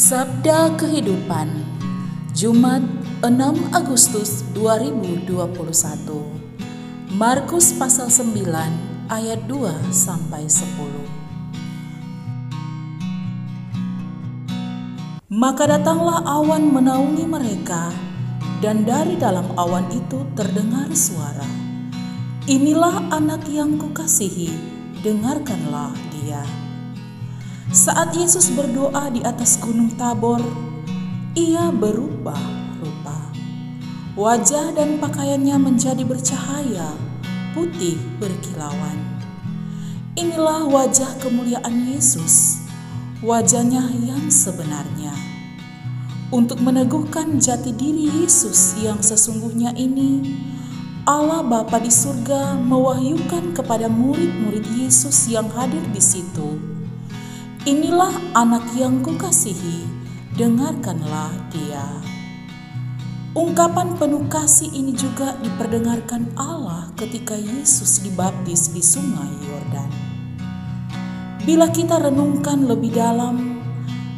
Sabda Kehidupan Jumat 6 Agustus 2021 Markus pasal 9 ayat 2 sampai 10 Maka datanglah awan menaungi mereka dan dari dalam awan itu terdengar suara. Inilah anak yang kukasihi dengarkanlah dia saat Yesus berdoa di atas gunung Tabor, ia berubah-ubah. Wajah dan pakaiannya menjadi bercahaya, putih berkilauan. Inilah wajah kemuliaan Yesus, wajahnya yang sebenarnya. Untuk meneguhkan jati diri Yesus yang sesungguhnya ini, Allah Bapa di surga mewahyukan kepada murid-murid Yesus yang hadir di situ Inilah anak yang kukasihi, dengarkanlah dia. Ungkapan penuh kasih ini juga diperdengarkan Allah ketika Yesus dibaptis di sungai Yordan. Bila kita renungkan lebih dalam,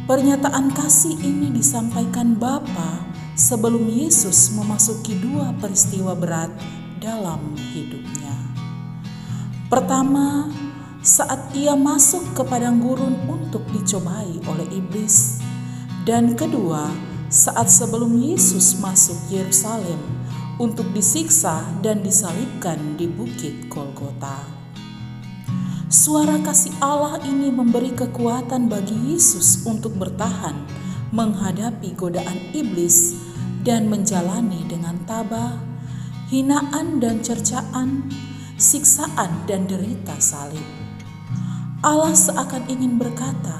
pernyataan kasih ini disampaikan Bapa sebelum Yesus memasuki dua peristiwa berat dalam hidupnya. Pertama, saat ia masuk ke padang gurun untuk dicobai oleh iblis, dan kedua, saat sebelum Yesus masuk Yerusalem untuk disiksa dan disalibkan di Bukit Golgota. Suara kasih Allah ini memberi kekuatan bagi Yesus untuk bertahan menghadapi godaan iblis dan menjalani dengan tabah, hinaan dan cercaan, siksaan dan derita salib. Allah seakan ingin berkata,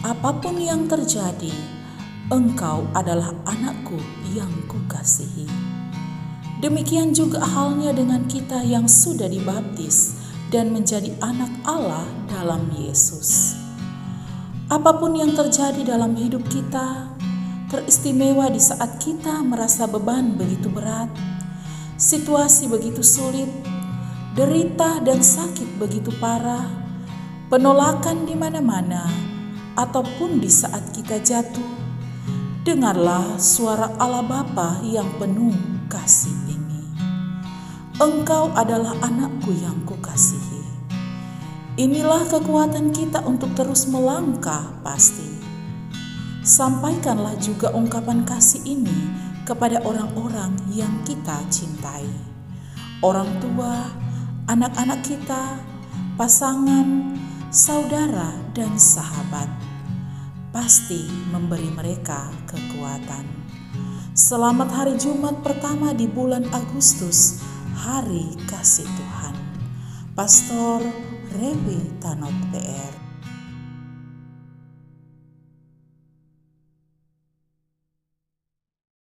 "Apa pun yang terjadi, engkau adalah anakku yang kukasihi." Demikian juga halnya dengan kita yang sudah dibaptis dan menjadi anak Allah dalam Yesus. Apa pun yang terjadi dalam hidup kita, teristimewa di saat kita merasa beban begitu berat, situasi begitu sulit, derita dan sakit begitu parah penolakan di mana-mana, ataupun di saat kita jatuh, dengarlah suara Allah Bapa yang penuh kasih ini. Engkau adalah anakku yang kukasihi. Inilah kekuatan kita untuk terus melangkah pasti. Sampaikanlah juga ungkapan kasih ini kepada orang-orang yang kita cintai. Orang tua, anak-anak kita, pasangan, saudara, dan sahabat, pasti memberi mereka kekuatan. Selamat hari Jumat pertama di bulan Agustus, Hari Kasih Tuhan. Pastor Rewi Tanot PR